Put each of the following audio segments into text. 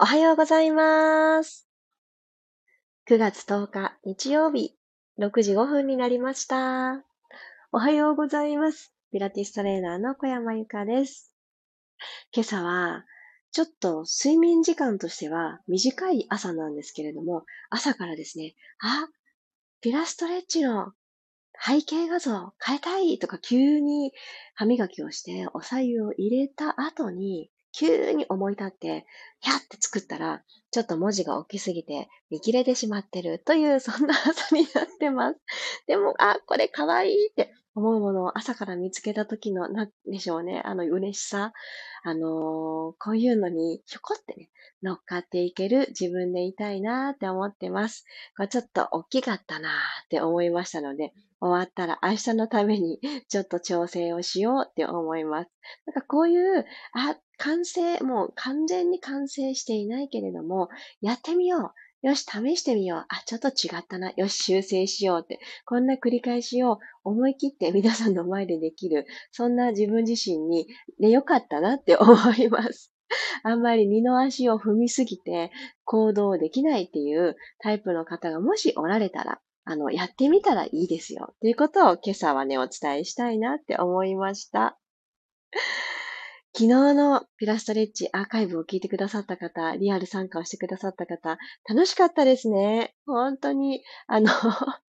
おはようございます。9月10日日曜日6時5分になりました。おはようございます。ピラティストレーナーの小山由かです。今朝はちょっと睡眠時間としては短い朝なんですけれども、朝からですね、あ、ピラストレッチの背景画像変えたいとか急に歯磨きをしてお白湯を入れた後に急に思い立って、ひゃって作ったら、ちょっと文字が大きすぎて見切れてしまってるという、そんな 朝になってます。でも、あ、これかわいって思うものを朝から見つけた時の、なんでしょうね、あの嬉しさ。あのー、こういうのにひょこってね、乗っかっていける自分でいたいなって思ってます。これちょっと大きかったなって思いましたので、終わったら明日のためにちょっと調整をしようって思います。なんかこういう、あ、完成、もう完全に完成していないけれども、やってみよう。よし、試してみよう。あ、ちょっと違ったな。よし、修正しようって。こんな繰り返しを思い切って 皆さんの前でできる。そんな自分自身に、で、よかったなって 思います。あんまり二の足を踏みすぎて行動できないっていうタイプの方がもしおられたら、あの、やってみたらいいですよ。ということを今朝はね、お伝えしたいなって思いました。昨日のピラストレッチアーカイブを聞いてくださった方、リアル参加をしてくださった方、楽しかったですね。本当に、あの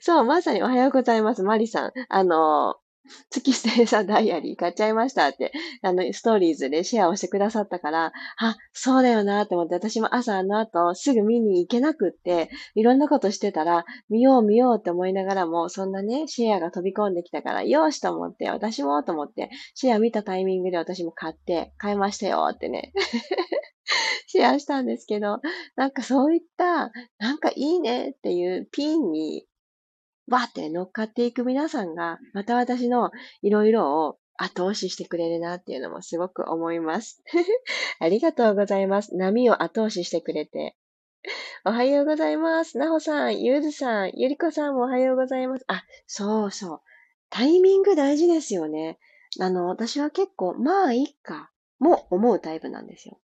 そう、まさにおはようございます、マリさん。あの、月ステーサダイアリー買っちゃいましたって、あの、ストーリーズでシェアをしてくださったから、あ、そうだよなって思って、私も朝あの後すぐ見に行けなくって、いろんなことしてたら、見よう見ようって思いながらも、そんなね、シェアが飛び込んできたから、よしと思って、私もと思って、シェア見たタイミングで私も買って、買いましたよってね。シェアしたんですけど、なんかそういった、なんかいいねっていうピンにわーって乗っかっていく皆さんが、また私のいろいろを後押ししてくれるなっていうのもすごく思います。ありがとうございます。波を後押ししてくれて。おはようございます。なほさん、ゆうずさん、ゆりこさんもおはようございます。あ、そうそう。タイミング大事ですよね。あの、私は結構、まあいいか、も思うタイプなんですよ。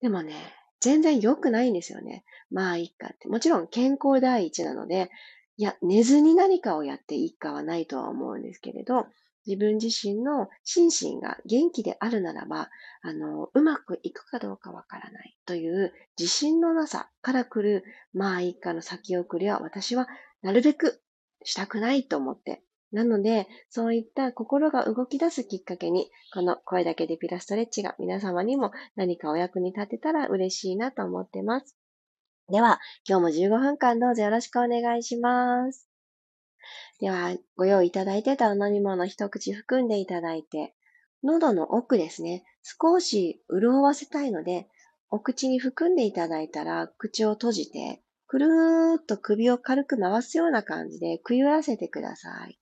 でもね、全然良くないんですよね。まあいいかって。もちろん健康第一なので、いや、寝ずに何かをやっていいかはないとは思うんですけれど、自分自身の心身が元気であるならば、あの、うまくいくかどうかわからないという自信のなさから来る、まあ一家の先送りは私はなるべくしたくないと思って。なので、そういった心が動き出すきっかけに、この声だけでピラストレッチが皆様にも何かお役に立てたら嬉しいなと思ってます。では、今日も15分間どうぞよろしくお願いします。では、ご用意いただいてたお飲み物一口含んでいただいて、喉の奥ですね、少し潤わせたいので、お口に含んでいただいたら、口を閉じて、くるーっと首を軽く回すような感じでくゆらせてください。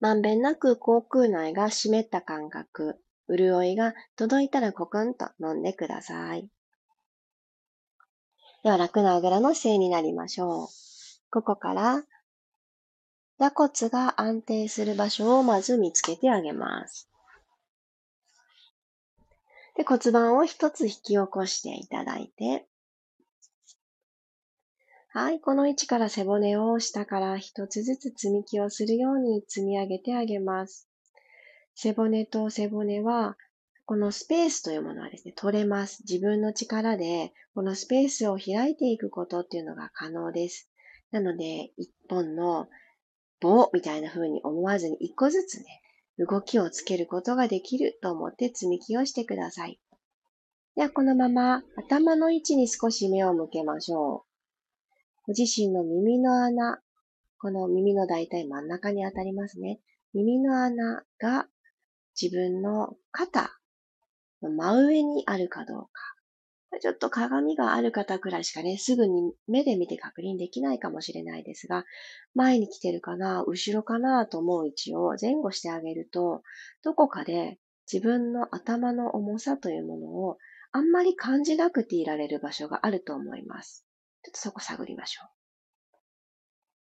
まんべんなく口腔内が湿った感覚、潤いが届いたらコクンと飲んでください。では楽なあぐらの姿勢になりましょう。ここから座骨が安定する場所をまず見つけてあげます。で骨盤を一つ引き起こしていただいて、はい、この位置から背骨を下から一つずつ積み木をするように積み上げてあげます。背骨と背骨は、このスペースというものはですね、取れます。自分の力で、このスペースを開いていくことっていうのが可能です。なので、一本の棒みたいな風に思わずに一個ずつね、動きをつけることができると思って積み木をしてください。では、このまま頭の位置に少し目を向けましょう。ご自身の耳の穴、この耳の大体真ん中に当たりますね。耳の穴が自分の肩の真上にあるかどうか。ちょっと鏡がある方くらいしかね、すぐに目で見て確認できないかもしれないですが、前に来てるかな、後ろかなと思う位置を前後してあげると、どこかで自分の頭の重さというものをあんまり感じなくていられる場所があると思います。ちょっとそこ探りましょう。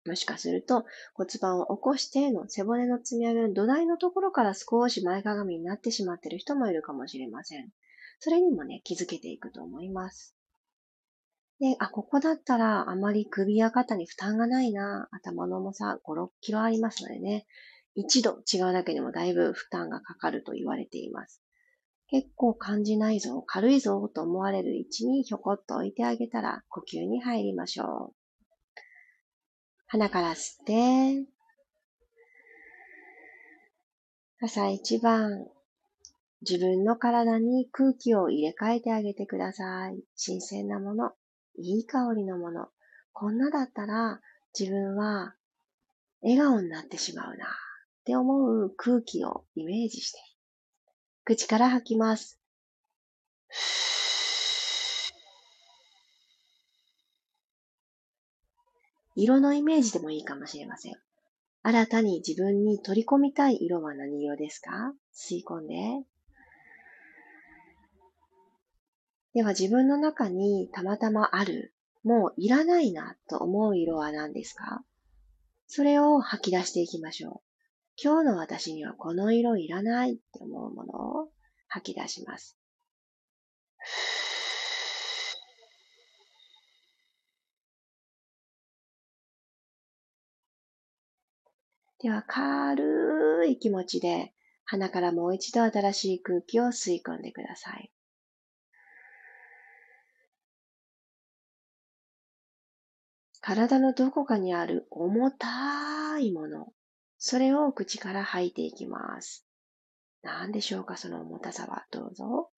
もしかすると骨盤を起こしての背骨の積み上げの土台のところから少し前かがみになってしまっている人もいるかもしれません。それにもね、気づけていくと思います。で、あ、ここだったらあまり首や肩に負担がないな。頭の重さ5、6キロありますのでね。一度違うだけでもだいぶ負担がかかると言われています。結構感じないぞ、軽いぞと思われる位置にひょこっと置いてあげたら呼吸に入りましょう。鼻から吸って、朝一番、自分の体に空気を入れ替えてあげてください。新鮮なもの、いい香りのもの。こんなだったら自分は笑顔になってしまうなって思う空気をイメージして、口から吐きます。色のイメージでもいいかもしれません。新たに自分に取り込みたい色は何色ですか？吸い込んで。では自分の中にたまたまある、もういらないなと思う色は何ですか？それを吐き出していきましょう。今日の私にはこの色いらないって思うものを吐き出します。では、軽い気持ちで鼻からもう一度新しい空気を吸い込んでください。体のどこかにある重たいもの、それを口から吐いていきます。何でしょうか、その重たさは。どうぞ。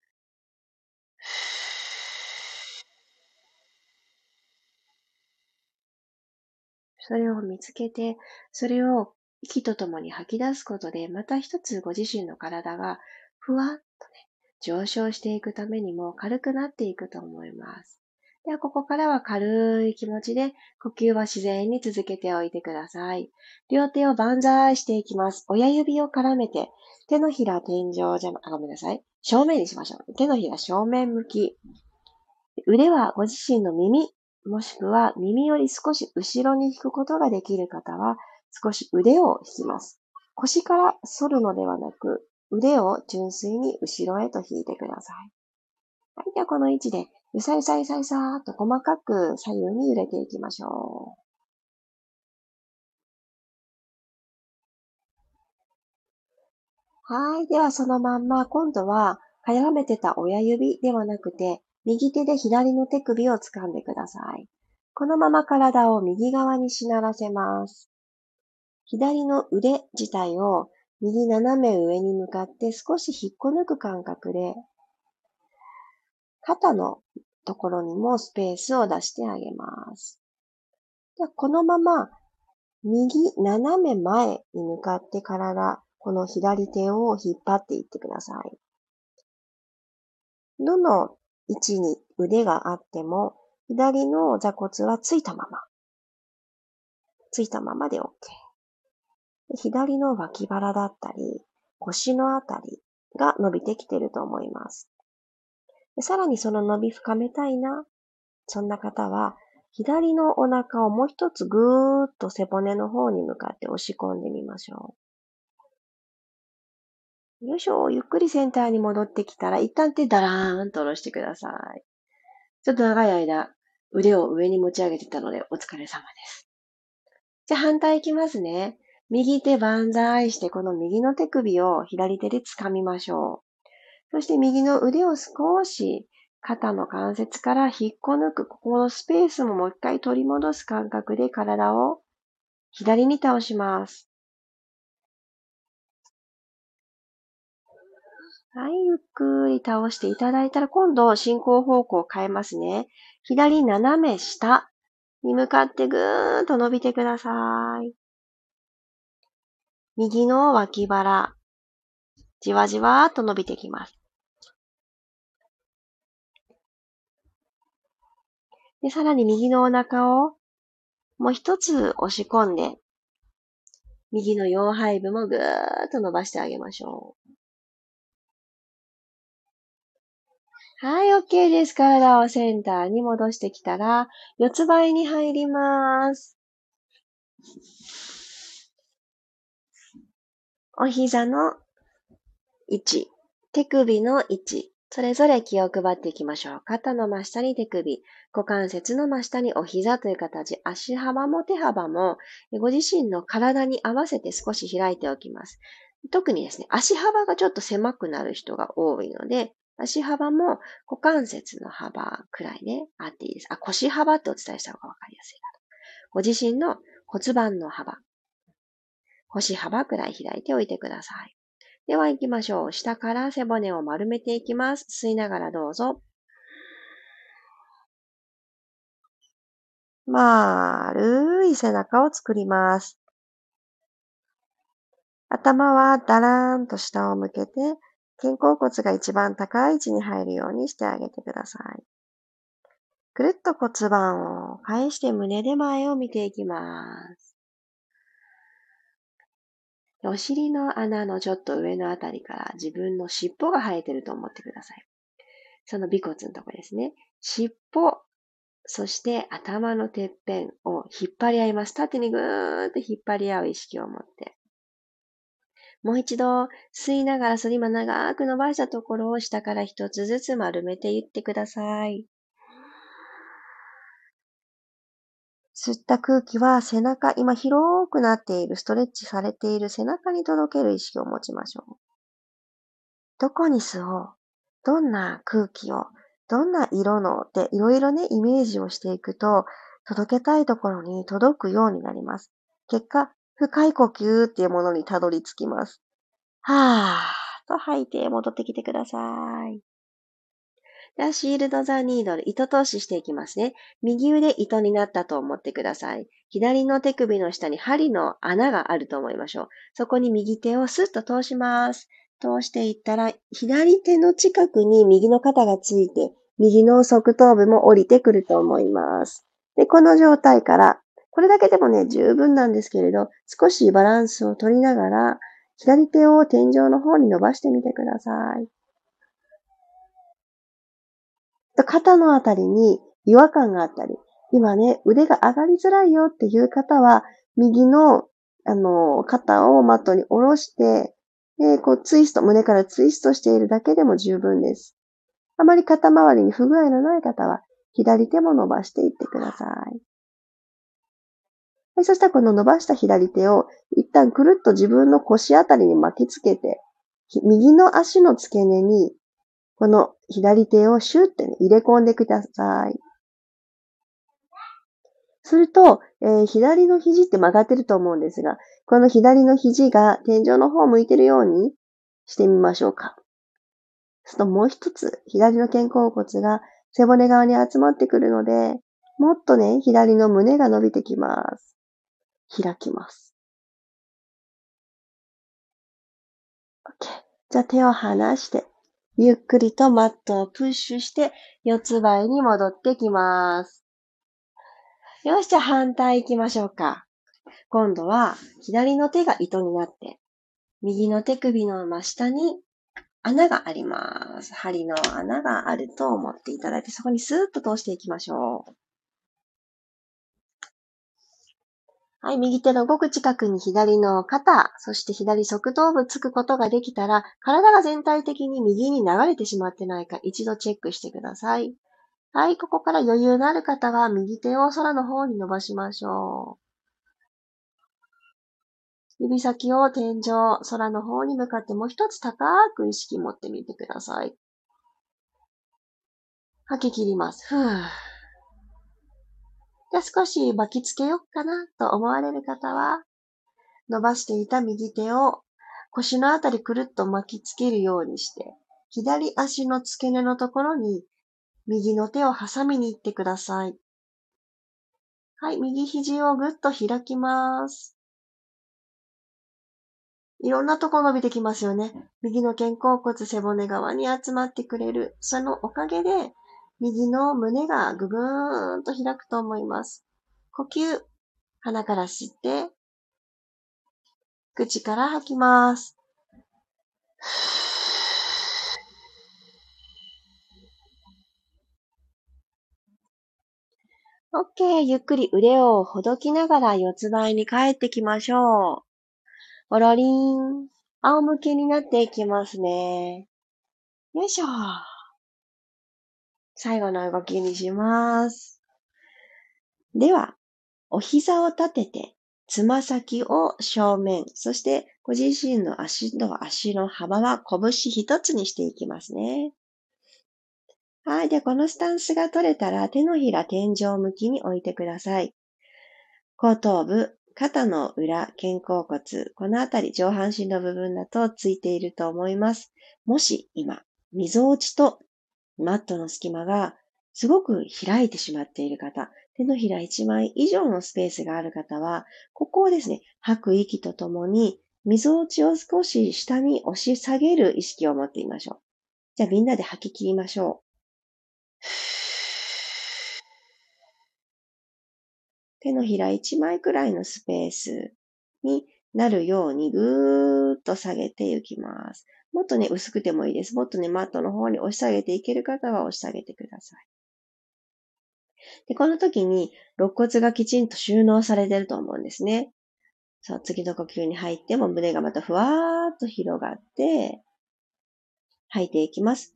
それを見つけて、それを息とともに吐き出すことで、また一つご自身の体がふわっとね、上昇していくためにも軽くなっていくと思います。では、ここからは軽い気持ちで、呼吸は自然に続けておいてください。両手を万歳していきます。親指を絡めて、手のひら天井じゃ、あ、ごめんなさい。正面にしましょう。手のひら正面向き。腕はご自身の耳、もしくは耳より少し後ろに引くことができる方は、少し腕を引きます。腰から反るのではなく、腕を純粋に後ろへと引いてください。はい。では、この位置でゆさゆさゆさゆさーっと細かく左右に揺れていきましょう。はい。ではそのまんま、今度は、かやめてた親指ではなくて、右手で左の手首を掴んでください。このまま体を右側にしならせます。左の腕自体を右斜め上に向かって少し引っこ抜く感覚で肩のところにもスペースを出してあげます。でこのまま、右斜め前に向かって体、この左手を引っ張っていってください。どの位置に腕があっても、左の座骨はついたまま。ついたままで OK。左の脇腹だったり、腰のあたりが伸びてきてると思います。さらにその伸び深めたいな。そんな方は、左のお腹をもう一つぐーっと背骨の方に向かって押し込んでみましょう。よいしょ。ゆっくりセンターに戻ってきたら、一旦手だらーんと下ろしてください。ちょっと長い間、腕を上に持ち上げてたので、お疲れ様です。じゃあ反対いきますね。右手万歳して、この右の手首を左手で掴みましょう。そして右の腕を少し肩の関節から引っこ抜く、ここのスペースももう一回取り戻す感覚で体を左に倒します。はい、ゆっくり倒していただいたら、今度進行方向を変えますね。左斜め下に向かってぐーんと伸びてください。右の脇腹、じわじわーっと伸びてきます。で、さらに右のお腹をもう一つ押し込んで、右の腰背部もぐーっと伸ばしてあげましょう。はい、OK です。体をセンターに戻してきたら、四つ倍に入ります。お膝の位置、手首の位置、それぞれ気を配っていきましょう。肩の真下に手首、股関節の真下にお膝という形、足幅も手幅もご自身の体に合わせて少し開いておきます。特にですね、足幅がちょっと狭くなる人が多いので、足幅も股関節の幅くらいね、あっていいです。あ、腰幅ってお伝えした方がわかりやすいかと。ご自身の骨盤の幅、腰幅くらい開いておいてください。では行きましょう。下から背骨を丸めていきます。吸いながらどうぞ。丸い背中を作ります。頭はだらーんと下を向けて、肩甲骨が一番高い位置に入るようにしてあげてください。くるっと骨盤を返して胸で前を見ていきます。お尻の穴のちょっと上のあたりから自分の尻尾が生えてると思ってください。その尾骨のところですね。尻尾、そして頭のてっぺんを引っ張り合います。縦にぐーっと引っ張り合う意識を持って。もう一度吸いながらそれ今長く伸ばしたところを下から一つずつ丸めていってください。吸った空気は背中、今広くなっている、ストレッチされている背中に届ける意識を持ちましょう。どこに吸おうどんな空気をどんな色のっていろいろね、イメージをしていくと、届けたいところに届くようになります。結果、深い呼吸っていうものにたどり着きます。はーと吐いて戻ってきてください。では、シールドザニードル、糸通ししていきますね。右腕糸になったと思ってください。左の手首の下に針の穴があると思いましょう。そこに右手をスッと通します。通していったら、左手の近くに右の肩がついて、右の側頭部も降りてくると思います。で、この状態から、これだけでもね、十分なんですけれど、少しバランスを取りながら、左手を天井の方に伸ばしてみてください。肩のあたりに違和感があったり、今ね、腕が上がりづらいよっていう方は、右の、あの、肩をマットに下ろして、で、こうツイスト、胸からツイストしているだけでも十分です。あまり肩周りに不具合のない方は、左手も伸ばしていってください。はい、そしたらこの伸ばした左手を一旦くるっと自分の腰あたりに巻きつけて、右の足の付け根に、この左手をシュッて、ね、入れ込んでください。すると、えー、左の肘って曲がってると思うんですが、この左の肘が天井の方を向いてるようにしてみましょうか。するともう一つ、左の肩甲骨が背骨側に集まってくるので、もっとね、左の胸が伸びてきます。開きます。OK。じゃあ手を離して、ゆっくりとマットをプッシュして、四つ倍に戻ってきます。よし、じゃあ反対行きましょうか。今度は、左の手が糸になって、右の手首の真下に穴があります。針の穴があると思っていただいて、そこにスーッと通していきましょう。はい、右手のごく近くに左の肩、そして左側頭部つくことができたら、体が全体的に右に流れてしまってないか一度チェックしてください。はい、ここから余裕のある方は右手を空の方に伸ばしましょう。指先を天井、空の方に向かってもう一つ高く意識持ってみてください。吐き切ります。ふぅ。で少し巻きつけよっかなと思われる方は、伸ばしていた右手を腰のあたりくるっと巻きつけるようにして、左足の付け根のところに右の手を挟みに行ってください。はい、右肘をぐっと開きます。いろんなとこ伸びてきますよね。右の肩甲骨、背骨側に集まってくれる。そのおかげで、右の胸がぐぐーんと開くと思います。呼吸。鼻から吸って、口から吐きます。OK。ゆっくり腕をほどきながら四つ倍に帰ってきましょう。おろりん。仰向けになっていきますね。よいしょ。最後の動きにします。では、お膝を立てて、つま先を正面、そしてご自身の足と足の幅は拳一つにしていきますね。はい。で、このスタンスが取れたら手のひら天井向きに置いてください。後頭部、肩の裏、肩甲骨、このあたり上半身の部分だとついていると思います。もし今、溝落ちとマットの隙間がすごく開いてしまっている方、手のひら1枚以上のスペースがある方は、ここをですね、吐く息とともに、溝落ちを少し下に押し下げる意識を持ってみましょう。じゃあみんなで吐き切りましょう。手のひら1枚くらいのスペースになるようにぐーっと下げていきます。もっとね、薄くてもいいです。もっとね、マットの方に押し下げていける方は押し下げてください。で、この時に肋骨がきちんと収納されてると思うんですね。そう、次の呼吸に入っても胸がまたふわーっと広がって、吐いていきます。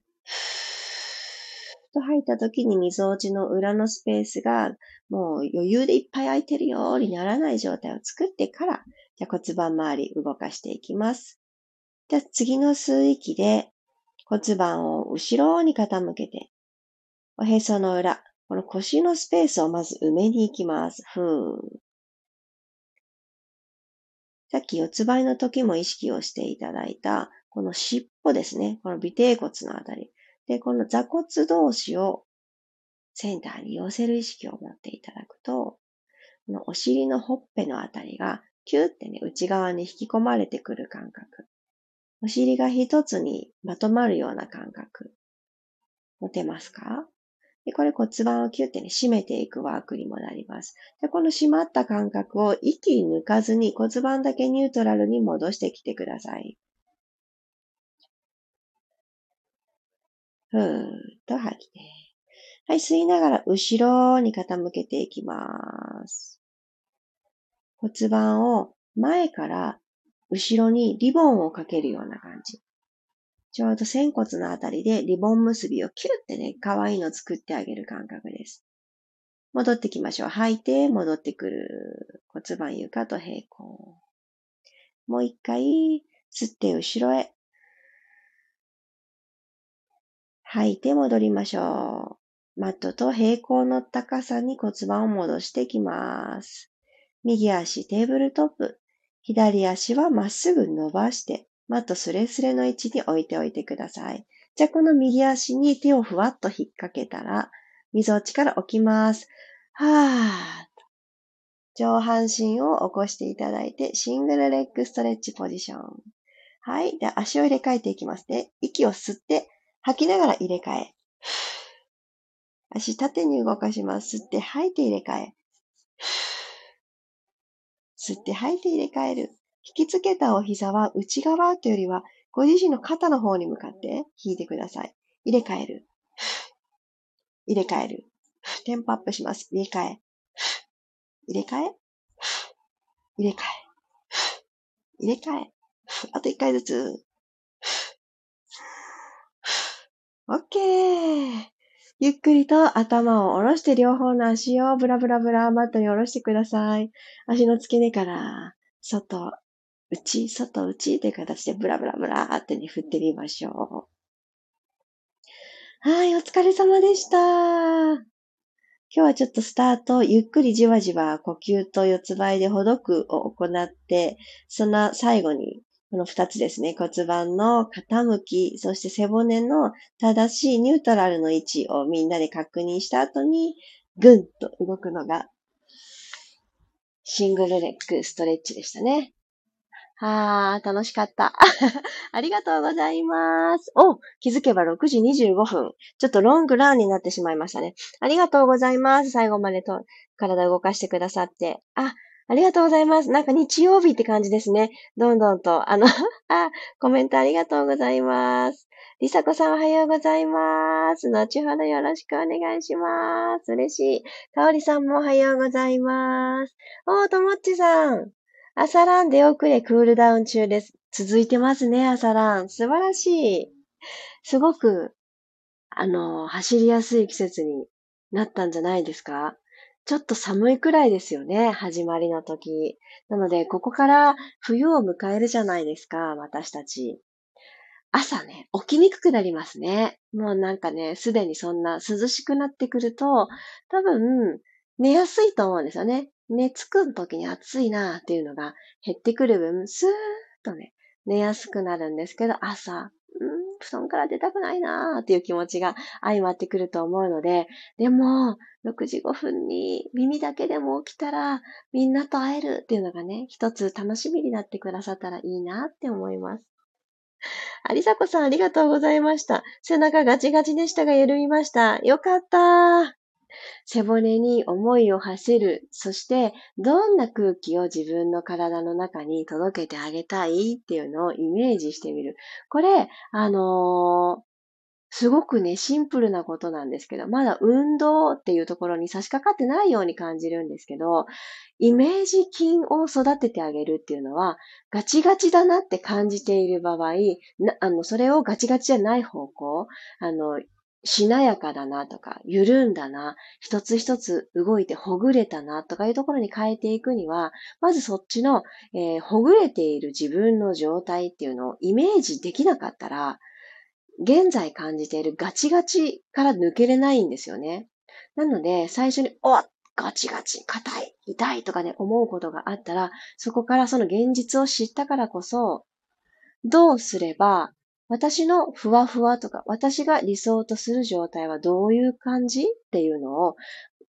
と吐いた時に溝落ちの裏のスペースがもう余裕でいっぱい空いてるようにならない状態を作ってから、じゃ骨盤周り動かしていきます。じゃあ次の吸う息で骨盤を後ろに傾けて、おへその裏、この腰のスペースをまず埋めに行きます。ふー。さっき四つ倍の時も意識をしていただいた、この尻尾ですね。この尾低骨のあたり。で、この座骨同士をセンターに寄せる意識を持っていただくと、このお尻のほっぺのあたりがキューってね、内側に引き込まれてくる感覚。お尻が一つにまとまるような感覚。持てますか？で、これ骨盤をキュッてね、締めていくワークにもなります。で、この締まった感覚を息抜かずに骨盤だけニュートラルに戻してきてください。ふーっと吐きて。はい、吸いながら後ろに傾けていきます。骨盤を前から後ろにリボンをかけるような感じ。ちょうど仙骨のあたりでリボン結びをキュッてね、可愛いの作ってあげる感覚です。戻ってきましょう。吐いて、戻ってくる。骨盤床と平行。もう一回、吸って後ろへ。吐いて戻りましょう。マットと平行の高さに骨盤を戻してきます。右足テーブルトップ。左足はまっすぐ伸ばして、マットスレスレの位置に置いておいてください。じゃあこの右足に手をふわっと引っ掛けたら、溝落ちから起きます。はー上半身を起こしていただいて、シングルレッグストレッチポジション。はい。で、足を入れ替えていきますね。息を吸って、吐きながら入れ替え。足縦に動かします。吸って吐いて入れ替え。吸って吐いて入れ替える。引きつけたお膝は内側というよりは、ご自身の肩の方に向かって引いてください。入れ替える。入れ替える。テンポアップします。入れ替え。入れ替え。入れ替え。入れ替え。あと一回ずつ。OK! ゆっくりと頭を下ろして両方の足をブラブラブラマットに下ろしてください。足の付け根から外、内、外、内という形でブラブラブラーってね、振ってみましょう。はい、お疲れ様でした。今日はちょっとスタート、ゆっくりじわじわ呼吸と四つ倍でほどくを行って、その最後にこの二つですね。骨盤の傾き、そして背骨の正しいニュートラルの位置をみんなで確認した後に、ぐんと動くのが、シングルレッグストレッチでしたね。はー、楽しかった。ありがとうございます。お、気づけば6時25分。ちょっとロングランになってしまいましたね。ありがとうございます。最後までと体動かしてくださって。あ、ありがとうございます。なんか日曜日って感じですね。どんどんと、あの あ、コメントありがとうございます。りさこさんおはようございます。後ほどよろしくお願いします。嬉しい。かおりさんもおはようございます。おー、ともっちさん。朝ラン出遅れクールダウン中です。続いてますね、朝ラン。素晴らしい。すごく、あの、走りやすい季節になったんじゃないですか？ちょっと寒いくらいですよね、始まりの時。なので、ここから冬を迎えるじゃないですか、私たち。朝ね、起きにくくなりますね。もうなんかね、すでにそんな涼しくなってくると、多分、寝やすいと思うんですよね。寝つく時に暑いなっていうのが減ってくる分、スーッとね、寝やすくなるんですけど、朝、布団から出たくないなーっていう気持ちが相まってくると思うので、でも、6時5分に耳だけでも起きたら、みんなと会えるっていうのがね、一つ楽しみになってくださったらいいなって思います。ありさこさんありがとうございました。背中ガチガチでしたが緩みました。よかったー。背骨に思いを馳せる。そして、どんな空気を自分の体の中に届けてあげたいっていうのをイメージしてみる。これ、あのーすごくね、シンプルなことなんですけど、まだ運動っていうところに差し掛かってないように感じるんですけど、イメージ筋を育ててあげるっていうのは、ガチガチだなって感じている場合、あの、それをガチガチじゃない方向、あの、しなやかだなとか、緩んだな、一つ一つ動いてほぐれたなとかいうところに変えていくには、まずそっちの、えー、ほぐれている自分の状態っていうのをイメージできなかったら、現在感じているガチガチから抜けれないんですよね。なので、最初に、おっガチガチ、硬い、痛いとかね、思うことがあったら、そこからその現実を知ったからこそ、どうすれば私のふわふわとか、私が理想とする状態はどういう感じっていうのを、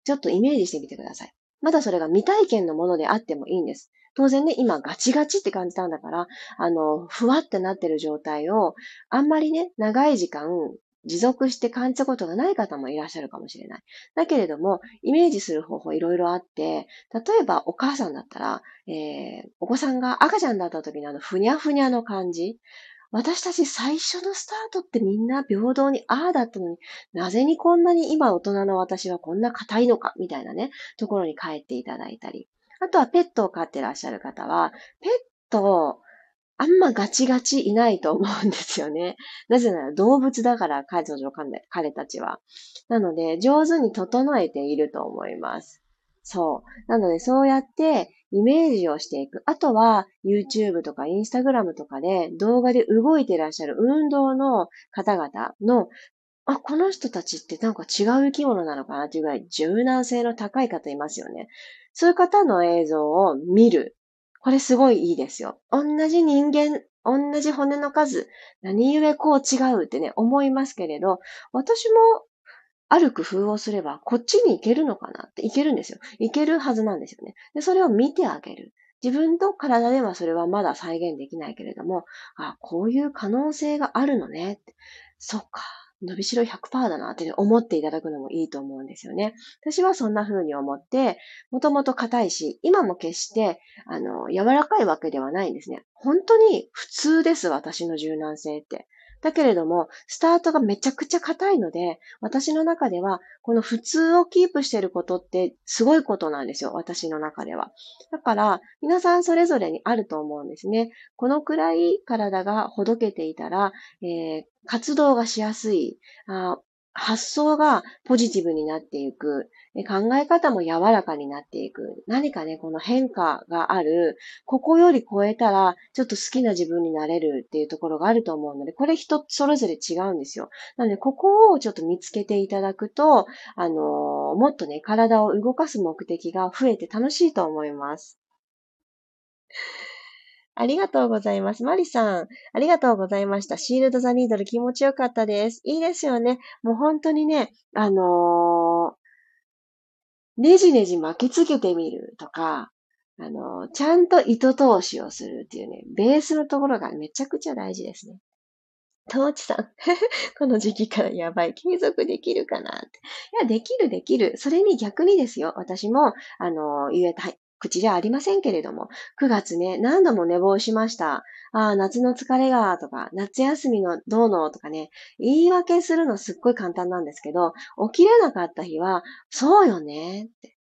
ちょっとイメージしてみてください。まだそれが未体験のものであってもいいんです。当然ね、今ガチガチって感じたんだから、あの、ふわってなってる状態を、あんまりね、長い時間持続して感じたことがない方もいらっしゃるかもしれない。だけれども、イメージする方法いろいろあって、例えばお母さんだったら、えー、お子さんが赤ちゃんだった時のあのふにゃふにゃの感じ、私たち最初のスタートってみんな平等にああだったのに、なぜにこんなに今大人の私はこんな硬いのか、みたいなね、ところに帰っていただいたり。あとはペットを飼ってらっしゃる方は、ペット、あんまガチガチいないと思うんですよね。なぜなら動物だから彼女、彼たちは。なので、上手に整えていると思います。そう。なので、そうやってイメージをしていく。あとは、YouTube とか Instagram とかで動画で動いてらっしゃる運動の方々の、あ、この人たちってなんか違う生き物なのかなっていうぐらい柔軟性の高い方いますよね。そういう方の映像を見る。これすごいいいですよ。同じ人間、同じ骨の数、何故こう違うってね、思いますけれど、私もある工夫をすれば、こっちに行けるのかなって行けるんですよ。行けるはずなんですよね。で、それを見てあげる。自分の体ではそれはまだ再現できないけれども、あ、こういう可能性があるのね。そっか。伸びしろ100%だなって思っていただくのもいいと思うんですよね。私はそんな風に思って、もともと硬いし、今も決して、あの、柔らかいわけではないんですね。本当に普通です、私の柔軟性って。だけれども、スタートがめちゃくちゃ硬いので、私の中では、この普通をキープしていることってすごいことなんですよ。私の中では。だから、皆さんそれぞれにあると思うんですね。このくらい体がほどけていたら、えー、活動がしやすいあ、発想がポジティブになっていく、考え方も柔らかになっていく、何かね、この変化がある、ここより超えたら、ちょっと好きな自分になれるっていうところがあると思うので、これ人それぞれ違うんですよ。なので、ここをちょっと見つけていただくと、あのー、もっとね、体を動かす目的が増えて楽しいと思います。ありがとうございます。マリさん、ありがとうございました。シールド・ザ・ニードル気持ちよかったです。いいですよね。もう本当にね、あのー、ねじねじ巻きつけてみるとか、あのー、ちゃんと糸通しをするっていうね、ベースのところがめちゃくちゃ大事ですね。トーチさん。この時期からやばい。継続できるかなって。いや、できるできる。それに逆にですよ。私も、あの、言えた、口じゃありませんけれども、9月ね、何度も寝坊しました。ああ、夏の疲れが、とか、夏休みのどうの、とかね、言い訳するのすっごい簡単なんですけど、起きれなかった日は、そうよね、って。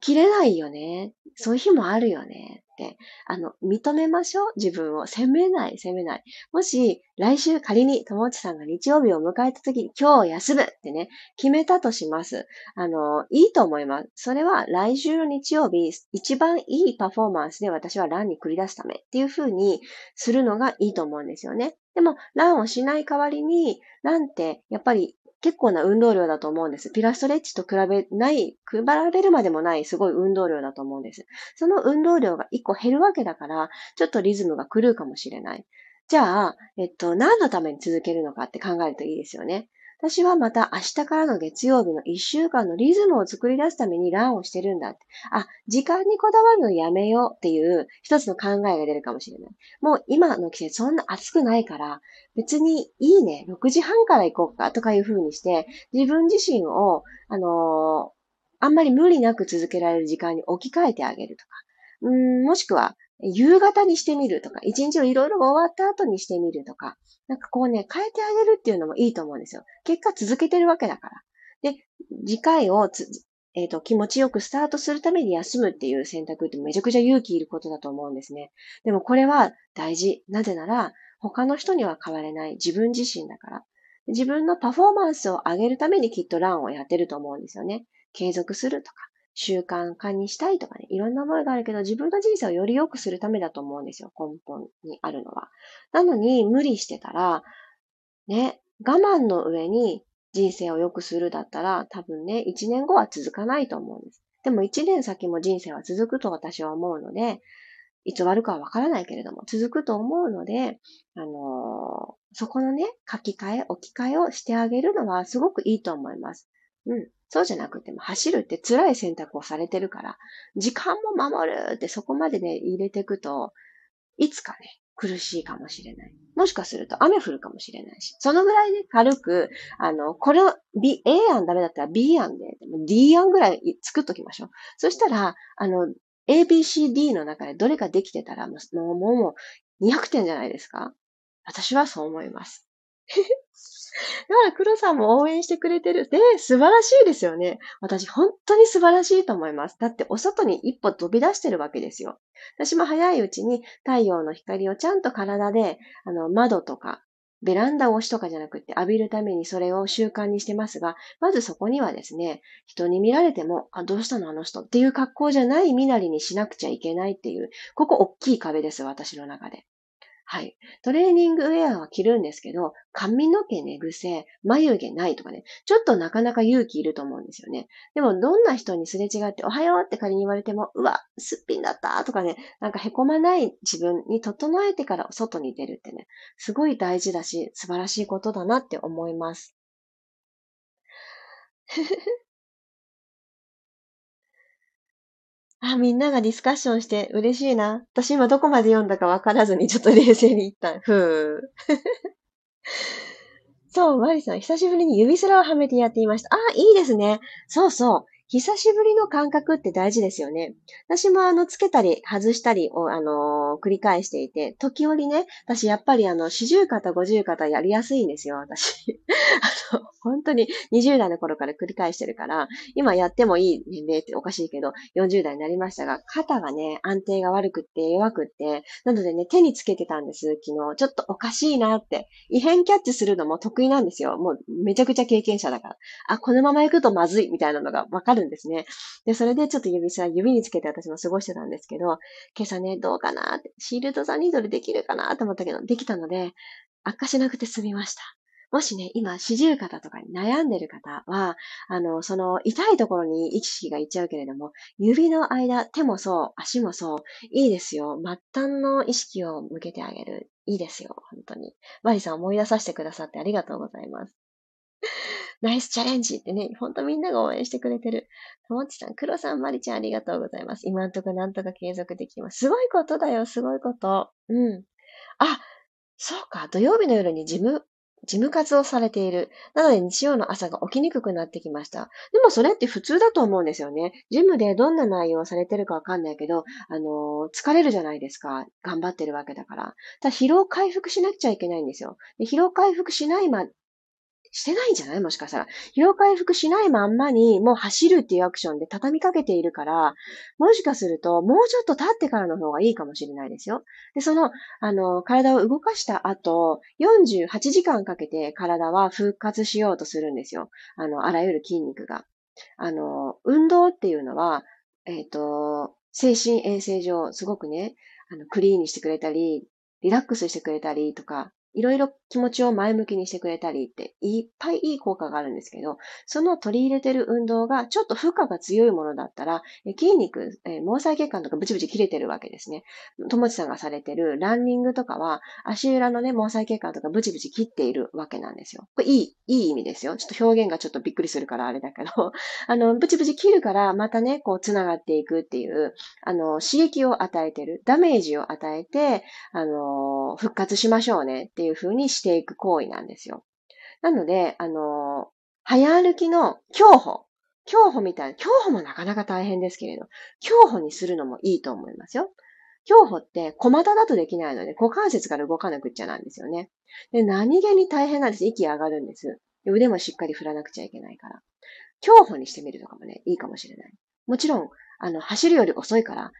起きれないよね。そういう日もあるよね。って、あの、認めましょう。自分を。責めない、責めない。もし、来週仮に友内さんが日曜日を迎えた時、今日休むってね、決めたとします。あの、いいと思います。それは来週の日曜日、一番いいパフォーマンスで私はランに繰り出すためっていう風にするのがいいと思うんですよね。でも、ランをしない代わりに、ランって、やっぱり結構な運動量だと思うんです。ピラストレッチと比べない、配られるまでもないすごい運動量だと思うんです。その運動量が1個減るわけだから、ちょっとリズムが狂うかもしれない。じゃあ、えっと、何のために続けるのかって考えるといいですよね。私はまた明日からの月曜日の一週間のリズムを作り出すためにランをしてるんだって。あ、時間にこだわるのやめようっていう一つの考えが出るかもしれない。もう今の季節そんな暑くないから、別にいいね、6時半から行こうかとかいう風にして、自分自身を、あのー、あんまり無理なく続けられる時間に置き換えてあげるとか。うん、もしくは、夕方にしてみるとか、一日をいろいろ終わった後にしてみるとか、なんかこうね、変えてあげるっていうのもいいと思うんですよ。結果続けてるわけだから。で、次回をえっ、ー、と、気持ちよくスタートするために休むっていう選択ってめちゃくちゃ勇気いることだと思うんですね。でもこれは大事。なぜなら、他の人には変われない自分自身だから。自分のパフォーマンスを上げるためにきっとランをやってると思うんですよね。継続するとか、習慣化にしたいとかね、いろんな思いがあるけど、自分の人生をより良くするためだと思うんですよ、根本にあるのは。なのに、無理してたら、ね、我慢の上に人生を良くするだったら、多分ね、1年後は続かないと思うんです。でも1年先も人生は続くと私は思うので、いつ終わるかはわからないけれども、続くと思うので、あのー、そこのね、書き換え、置き換えをしてあげるのはすごくいいと思います。うん。そうじゃなくても、走るって辛い選択をされてるから、時間も守るってそこまでね、入れていくと、いつかね、苦しいかもしれない。もしかすると雨降るかもしれないし。そのぐらいで軽く、あの、これを B、A 案ダメだったら B 案で、D 案ぐらい作っときましょう。そしたら、あの、A, B, C, D の中でどれかできてたら、もう、もう200点じゃないですか私はそう思います。だから黒さんも応援してくれてる。で、素晴らしいですよね。私本当に素晴らしいと思います。だってお外に一歩飛び出してるわけですよ。私も早いうちに太陽の光をちゃんと体で、あの、窓とか、ベランダを押しとかじゃなくて浴びるためにそれを習慣にしてますが、まずそこにはですね、人に見られても、あ、どうしたのあの人？っていう格好じゃない身なりにしなくちゃいけないっていう、ここ大きい壁です、私の中で。はい。トレーニングウェアは着るんですけど、髪の毛寝癖、眉毛ないとかね、ちょっとなかなか勇気いると思うんですよね。でも、どんな人にすれ違って、おはようって仮に言われても、うわ、すっぴんだったとかね、なんか凹まない自分に整えてから外に出るってね、すごい大事だし、素晴らしいことだなって思います。あ、みんながディスカッションして嬉しいな。私今どこまで読んだかわからずにちょっと冷静に言った。ふー。そう、マリさん、久しぶりに指すらをはめてやっていました。あ、いいですね。そうそう。久しぶりの感覚って大事ですよね。私もあの、つけたり外したりを、あのー、繰り返していて、時折ね、私やっぱりあの、四十肩、五十肩やりやすいんですよ、私。あの、本当に20代の頃から繰り返してるから、今やってもいい年齢っておかしいけど、40代になりましたが、肩がね、安定が悪くって弱くって、なのでね、手につけてたんです、昨日。ちょっとおかしいなって。異変キャッチするのも得意なんですよ。もうめちゃくちゃ経験者だから。あ、このまま行くとまずいみたいなのがわかるんですね。で、それでちょっと指さ、指につけて私も過ごしてたんですけど、今朝ね、どうかなって、シールドザニードルできるかなと思ったけど、できたので、悪化しなくて済みました。もしね、今、四十肩とかに悩んでる方は、あの、その、痛いところに意識がいっちゃうけれども、指の間、手もそう、足もそう、いいですよ。末端の意識を向けてあげる。いいですよ、本当に。マリさん思い出させてくださってありがとうございます。ナイスチャレンジってね、ほんとみんなが応援してくれてる。ともちさん、黒さん、まりちゃんありがとうございます。今んとこなんとか継続できます。すごいことだよ、すごいこと。うん。あ、そうか、土曜日の夜にジム事務活をされている。なので日曜の朝が起きにくくなってきました。でもそれって普通だと思うんですよね。ジムでどんな内容をされてるかわかんないけど、あのー、疲れるじゃないですか。頑張ってるわけだから。ただ疲労回復しなくちゃいけないんですよ。で疲労回復しないましてないんじゃない？もしかしたら。疲労回復しないまんまに、もう走るっていうアクションで畳みかけているから、もしかすると、もうちょっと経ってからの方がいいかもしれないですよ。で、その、あの、体を動かした後、48時間かけて体は復活しようとするんですよ。あの、あらゆる筋肉が。あの、運動っていうのは、えっ、ー、と、精神衛生上、すごくね、あの、クリーンにしてくれたり、リラックスしてくれたりとか、いろいろ気持ちを前向きにしてくれたりっていっぱいいい効果があるんですけど、その取り入れてる運動がちょっと負荷が強いものだったら、筋肉、毛細血管とかブチブチ切れてるわけですね。友ちさんがされてるランニングとかは足裏のね、毛細血管とかブチブチ切っているわけなんですよ。これいい、いい意味ですよ。ちょっと表現がちょっとびっくりするからあれだけど、あの、ブチブチ切るからまたね、こう繋がっていくっていう、あの、刺激を与えてる、ダメージを与えて、あの、復活しましょうねっていう風にしていく行為なんですよ。なので、あの、早歩きの競歩。競歩みたいな、競歩もなかなか大変ですけれど、競歩にするのもいいと思いますよ。競歩って小股だとできないので、股関節から動かなくっちゃなんですよね。で、何気に大変なんです。息上がるんです。腕もしっかり振らなくちゃいけないから。競歩にしてみるとかもね、いいかもしれない。もちろん、あの、走るより遅いから、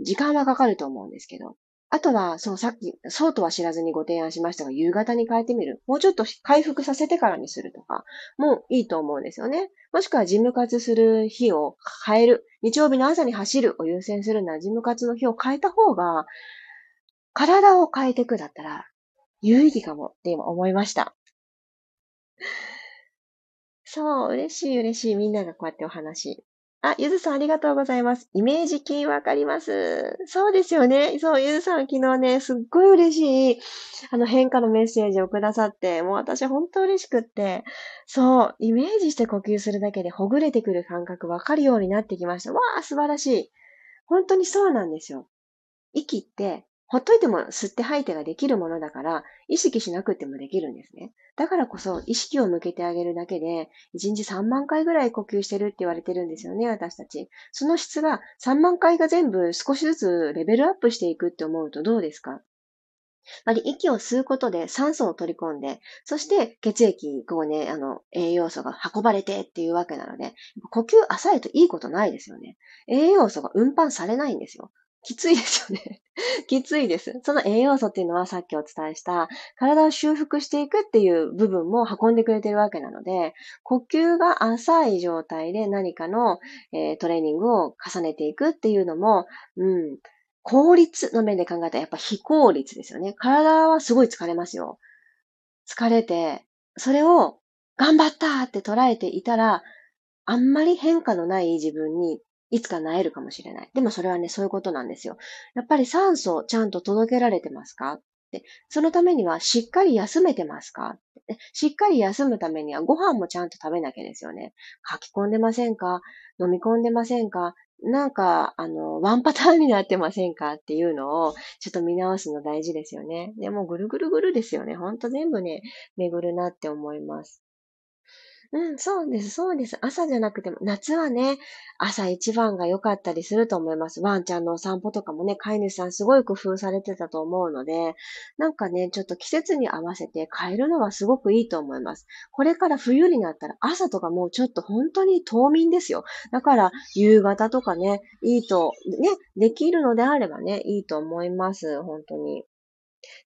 時間はかかると思うんですけど、あとは、そう、さっき、そうとは知らずにご提案しましたが、夕方に変えてみる。もうちょっと回復させてからにするとか、もういいと思うんですよね。もしくは、事務活する日を変える。日曜日の朝に走るを優先するなら、事務活の日を変えた方が、体を変えていくだったら、有意義かもって今思いました。そう、嬉しい嬉しい。みんながこうやってお話あ、ゆずさんありがとうございます。イメージキーわかります。そうですよね。そう、ゆずさん昨日ね、すっごい嬉しい、あの変化のメッセージをくださって、もう私本当嬉しくって、そう、イメージして呼吸するだけでほぐれてくる感覚わかるようになってきました。わあ、素晴らしい。本当にそうなんですよ。息ってほっといても吸って吐いてができるものだから、意識しなくてもできるんですね。だからこそ、意識を向けてあげるだけで、1日3万回ぐらい呼吸してるって言われてるんですよね、私たち。その質が3万回が全部少しずつレベルアップしていくって思うとどうですか？まり息を吸うことで酸素を取り込んで、そして血液、こうね、あの、栄養素が運ばれてっていうわけなので、呼吸浅いといいことないですよね。栄養素が運搬されないんですよ。きついですよね。きついです。その栄養素っていうのはさっきお伝えした体を修復していくっていう部分も運んでくれてるわけなので、呼吸が浅い状態で何かの、えー、トレーニングを重ねていくっていうのも、うん、効率の面で考えたらやっぱ非効率ですよね。体はすごい疲れますよ。疲れて、それを頑張ったって捉えていたら、あんまり変化のない自分にいつかなえるかもしれない。でもそれはね、そういうことなんですよ。やっぱり酸素をちゃんと届けられてますか？でそのためにはしっかり休めてますか？しっかり休むためにはご飯もちゃんと食べなきゃですよね。書き込んでませんか？飲み込んでませんか？なんか、あの、ワンパターンになってませんか？っていうのを、ちょっと見直すの大事ですよね。でも、ぐるぐるぐるですよね。ほんと全部ね、巡るなって思います。うん、そうです、そうです。朝じゃなくても、夏はね、朝一番が良かったりすると思います。ワンちゃんのお散歩とかもね、飼い主さんすごい工夫されてたと思うので、なんかね、ちょっと季節に合わせて変えるのはすごくいいと思います。これから冬になったら朝とかもうちょっと本当に冬眠ですよ。だから夕方とかね、いいと、ね、できるのであればね、いいと思います。本当に。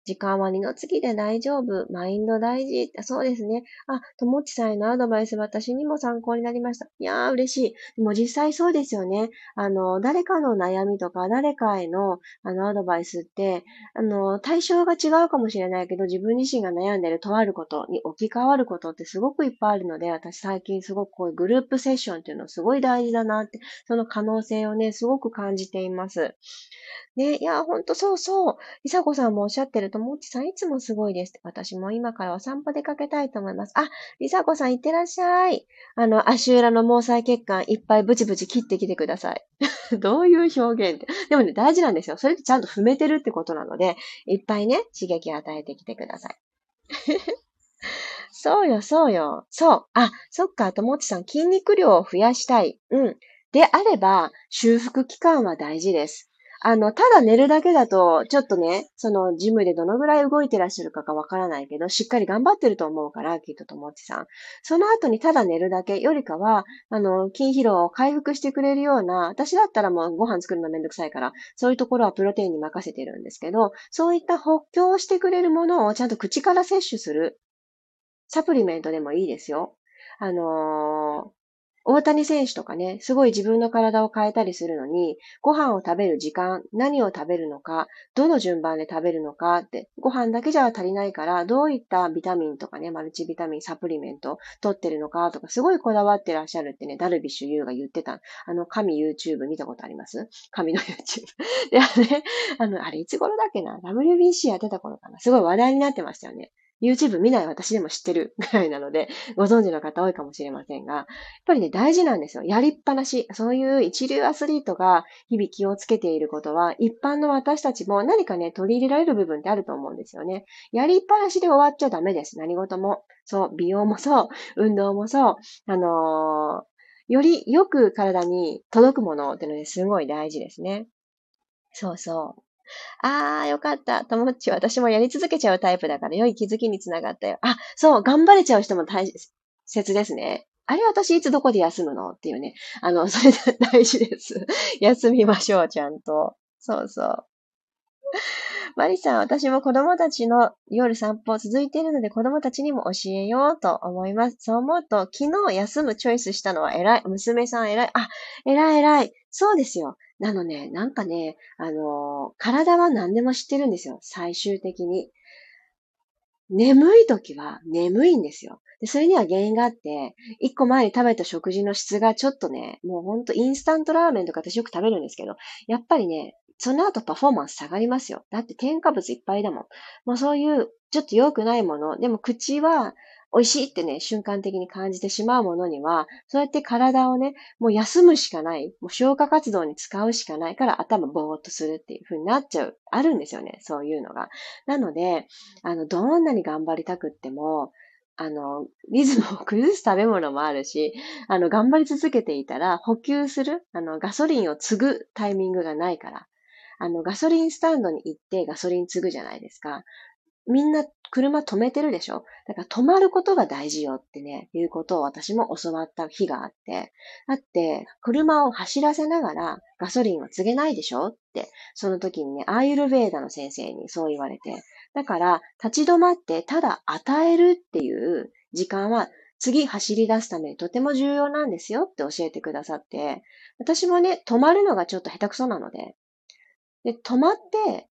時間は二の次で大丈夫。マインド大事。そうですね。あ、ともちさんへのアドバイス私にも参考になりました。いやー、嬉しい。でも実際そうですよね。あの、誰かの悩みとか、誰かへの、あの、アドバイスって、あの、対象が違うかもしれないけど、自分自身が悩んでるとあることに置き換わることってすごくいっぱいあるので、私最近すごくこういうグループセッションっていうのすごい大事だなって、その可能性をね、すごく感じています。ね、いやー、ほんとそうそう。りさこさんもおっしゃってると、もっちさんいつもすごいです。私も今からお散歩出かけたいと思います。あ、りさこさんいってらっしゃい。あの、足裏の毛細血管いっぱいブチブチ切ってきてください。どういう表現って。でもね、大事なんですよ。それってちゃんと踏めてるってことなので、いっぱいね、刺激を与えてきてください。そうよ、そうよ。そう。あ、そっか、ともちさん、筋肉量を増やしたい。うん。であれば、修復期間は大事です。あの、ただ寝るだけだと、ちょっとね、そのジムでどのぐらい動いてらっしゃるかがわからないけど、しっかり頑張ってると思うから、きっとともちさん。その後にただ寝るだけよりかは、あの、筋疲労を回復してくれるような、私だったらもうご飯作るのめんどくさいから、そういうところはプロテインに任せてるんですけど、そういった補強してくれるものをちゃんと口から摂取する。サプリメントでもいいですよ。あのー、大谷選手とかね、すごい自分の体を変えたりするのに、ご飯を食べる時間、何を食べるのか、どの順番で食べるのかって、ご飯だけじゃ足りないから、どういったビタミンとかね、マルチビタミン、サプリメント取ってるのかとか、すごいこだわってらっしゃるってね、ダルビッシュ有が言ってた。あの、神 YouTube 見たことあります？神の YouTube。で、あれ、あの、あれいつ頃だっけな ?WBC やってた頃かな？すごい話題になってましたよね。YouTube 見ない私でも知ってる ぐらいなので、ご存知の方多いかもしれませんが、やっぱりね、大事なんですよ。やりっぱなし。そういう一流アスリートが日々気をつけていることは、一般の私たちも何かね、取り入れられる部分ってあると思うんですよね。やりっぱなしで終わっちゃダメです。何事も。そう、美容もそう、運動もそう、あのー、よりよく体に届くものっていうのですごい大事ですね。そうそう。あー、よかった。ともっち、私もやり続けちゃうタイプだから、良い気づきにつながったよ。あ、そう、頑張れちゃう人も大切ですね。あれ、私いつどこで休むの？っていうね。あの、それで大事です。休みましょう、ちゃんと。そうそう。マリさん、私も子供たちの夜散歩続いているので子供たちにも教えようと思います。そう思うと、昨日休むチョイスしたのは偉い。娘さん偉い。あ、偉い偉い。そうですよ。なのね、なんかね、あの、体は何でも知ってるんですよ。最終的に。眠い時は眠いんですよ。でそれには原因があって、一個前に食べた食事の質がちょっとね、もうほんとインスタントラーメンとか私よく食べるんですけど、やっぱりね、その後パフォーマンス下がりますよ。だって添加物いっぱいだもん。もうそういうちょっと良くないもの、でも口は美味しいってね、瞬間的に感じてしまうものには、そうやって体をね、もう休むしかない、もう消化活動に使うしかないから頭ぼーっとするっていう風になっちゃう、あるんですよね、そういうのが。なので、あの、どんなに頑張りたくっても、あの、リズムを崩す食べ物もあるし、あの、頑張り続けていたら補給する、あの、ガソリンを継ぐタイミングがないから。あの、ガソリンスタンドに行ってガソリン継ぐじゃないですか。みんな車止めてるでしょ？だから止まることが大事よってね、いうことを私も教わった日があって。だって、車を走らせながらガソリンは告げないでしょ？って、その時にね、アーユルベーダの先生にそう言われて。だから、立ち止まってただ与えるっていう時間は次走り出すためにとても重要なんですよって教えてくださって、私もね、止まるのがちょっと下手くそなので、で、止まって、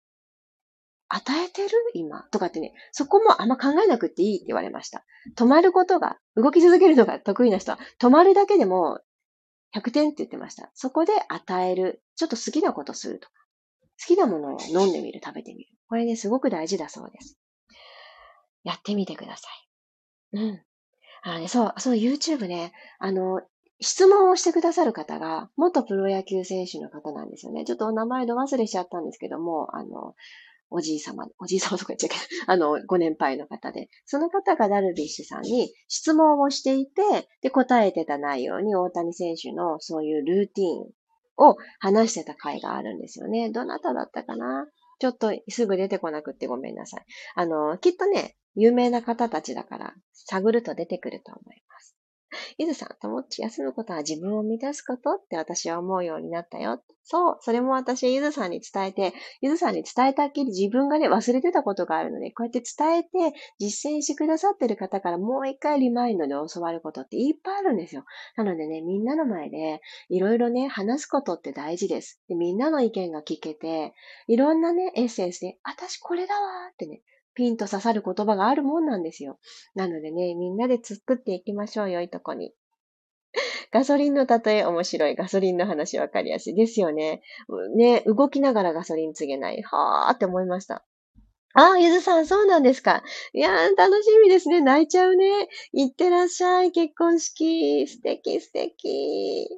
与えてる？今？とかってね、そこもあんま考えなくていいって言われました。止まることが、動き続けるのが得意な人は、止まるだけでも100点って言ってました。そこで与える。ちょっと好きなことするとか。好きなものを飲んでみる、食べてみる。これね、すごく大事だそうです。やってみてください。うん。あのね、そう、そう、YouTube ね、あの、質問をしてくださる方が、元プロ野球選手の方なんですよね。ちょっとお名前ど忘れしちゃったんですけども、あの、おじい様、おじい様とか言っちゃうけど、あの、ご年配の方で、その方がダルビッシュさんに質問をしていて、で、答えてた内容に大谷選手のそういうルーティンを話してた回があるんですよね。どなただったかな？ちょっとすぐ出てこなくってごめんなさい。あの、きっとね、有名な方たちだから、探ると出てくると思います。ゆずさん、ともち休むことは自分を満たすことって私は思うようになったよ。そう、それも私ゆずさんに伝えて、ゆずさんに伝えたっきり自分がね、忘れてたことがあるので、こうやって伝えて実践してくださってる方からもう一回リマインドで教わることっていっぱいあるんですよ。なのでね、みんなの前でいろいろね、話すことって大事です。でみんなの意見が聞けて、いろんなね、エッセンスで、私これだわーってね、ピンと刺さる言葉があるもんなんですよ。なのでね、みんなで作っていきましょう、良いとこに。ガソリンの例え面白い。ガソリンの話わかりやすい。ですよね。ね、動きながらガソリン告げない。はーって思いました。ああ、ゆずさん、そうなんですか。いやー、楽しみですね。泣いちゃうね。いってらっしゃい。結婚式。素敵、素敵。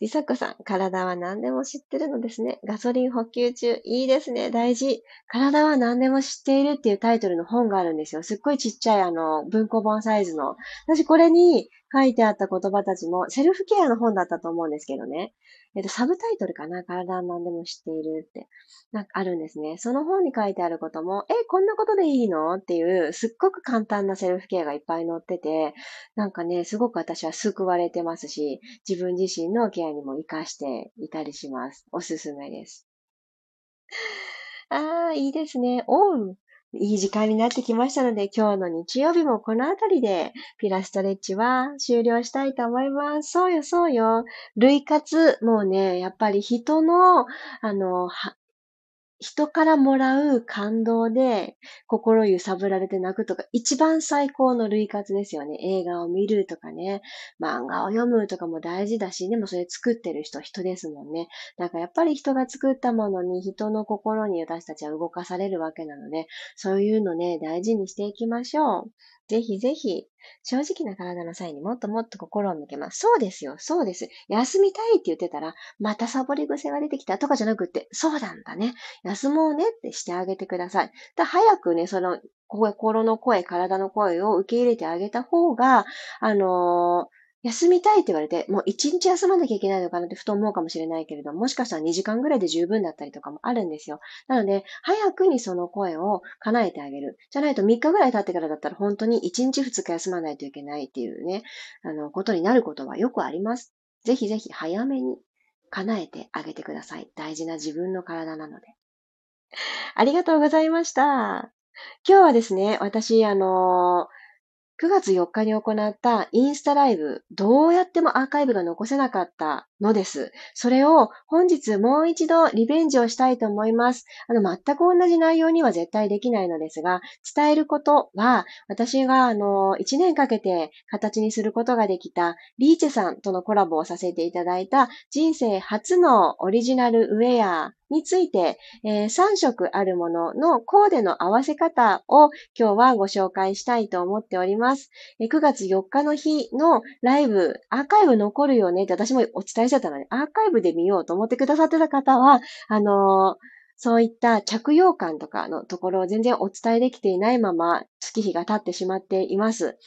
りさこさん、体は何でも知ってるのですね。ガソリン補給中。いいですね。大事。体は何でも知っているっていうタイトルの本があるんですよ。すっごいちっちゃいあの、文庫本サイズの。私これに書いてあった言葉たちも、セルフケアの本だったと思うんですけどね。えっと、サブタイトルかな？体は何でも知っているって。なんかあるんですね。その本に書いてあることも、え、こんなことでいいの？っていう、すっごく簡単なセルフケアがいっぱい載ってて、なんかね、すごく私は救われてますし、自分自身のケアにも活かしていたりします。おすすめです。ああ、いいですね。おう。いい時間になってきましたので、今日の日曜日もこのあたりでピラストレッチは終了したいと思います。そうよ、そうよ。累活、もうね、やっぱり人の、あの、人からもらう感動で心揺さぶられて泣くとか、一番最高の類活ですよね。映画を見るとかね、漫画を読むとかも大事だし、でもそれ作ってる人、人ですもんね。だからやっぱり人が作ったものに人の心に私たちは動かされるわけなので、そういうのね、大事にしていきましょう。ぜひぜひ、正直な体の際にもっともっと心を向けます。そうですよ、そうです。休みたいって言ってたら、またサボり癖が出てきたとかじゃなくって、そうなんだね。休もうねってしてあげてください。だ早くね、その、心の声、体の声を受け入れてあげた方が、あのー休みたいって言われて、もう一日休まなきゃいけないのかなってふと思うかもしれないけれども、もしかしたら2時間ぐらいで十分だったりとかもあるんですよ。なので、早くにその声を叶えてあげる。じゃないと3日ぐらい経ってからだったら本当に1日2日休まないといけないっていうね、あの、ことになることはよくあります。ぜひぜひ早めに叶えてあげてください。大事な自分の体なので。ありがとうございました。今日はですね、私、あのー9月4日に行ったインスタライブ、どうやってもアーカイブが残せなかったのです。それを本日もう一度リベンジをしたいと思います。あの、全く同じ内容には絶対できないのですが、伝えることは、私があの、1年かけて形にすることができた、リーチェさんとのコラボをさせていただいた、人生初のオリジナルウェアについて、えー、3色あるもののコーデの合わせ方を今日はご紹介したいと思っております。えー、9月4日の日のライブ、アーカイブ残るよねって私もお伝えしてたので、アーカイブで見ようと思ってくださってた方は、あのーそういった着用感とかのところを全然お伝えできていないまま月日が経ってしまっています。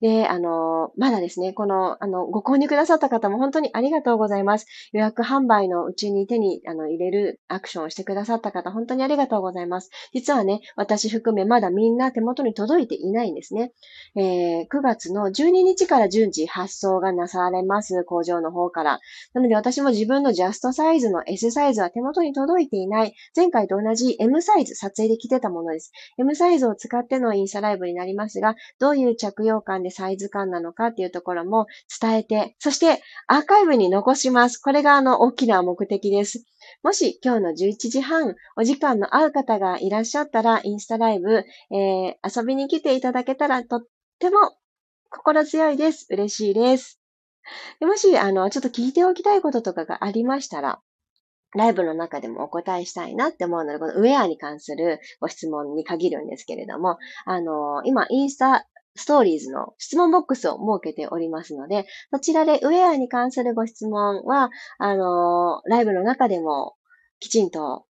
で、あの、まだですね、この、あの、ご購入くださった方も本当にありがとうございます。予約販売のうちに手にあの入れるアクションをしてくださった方、本当にありがとうございます。実はね、私含めまだみんな手元に届いていないんですね。えー、9月の12日から順次発送がなされます、工場の方から。なので私も自分のジャストサイズの S サイズは手元に届いていない。前回と同じ M サイズ、撮影で着てたものです。M サイズを使ってのインスタライブになりますが、どういう着用感でサイズ感なのかっていうところも伝えて、そしてアーカイブに残します。これがあの大きな目的です。もし今日の11時半お時間の合う方がいらっしゃったらインスタライブ、えー、遊びに来ていただけたらとっても心強いです。嬉しいです。でもし、あの、ちょっと聞いておきたいこととかがありましたら、ライブの中でもお答えしたいなって思うので、このウェアに関するご質問に限るんですけれども、あの、今、インスタストーリーズの質問ボックスを設けておりますので、そちらでウェアに関するご質問は、あの、ライブの中でもきちんと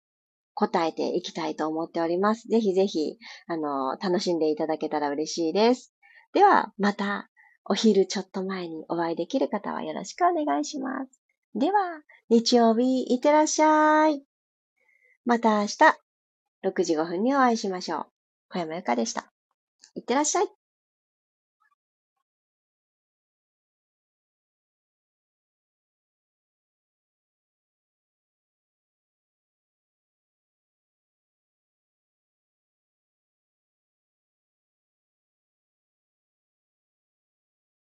答えていきたいと思っております。ぜひぜひ、あの、楽しんでいただけたら嬉しいです。では、また、お昼ちょっと前にお会いできる方はよろしくお願いします。では、日曜日、いってらっしゃい。また明日、6時5分にお会いしましょう。小山由かでした。いってらっしゃい。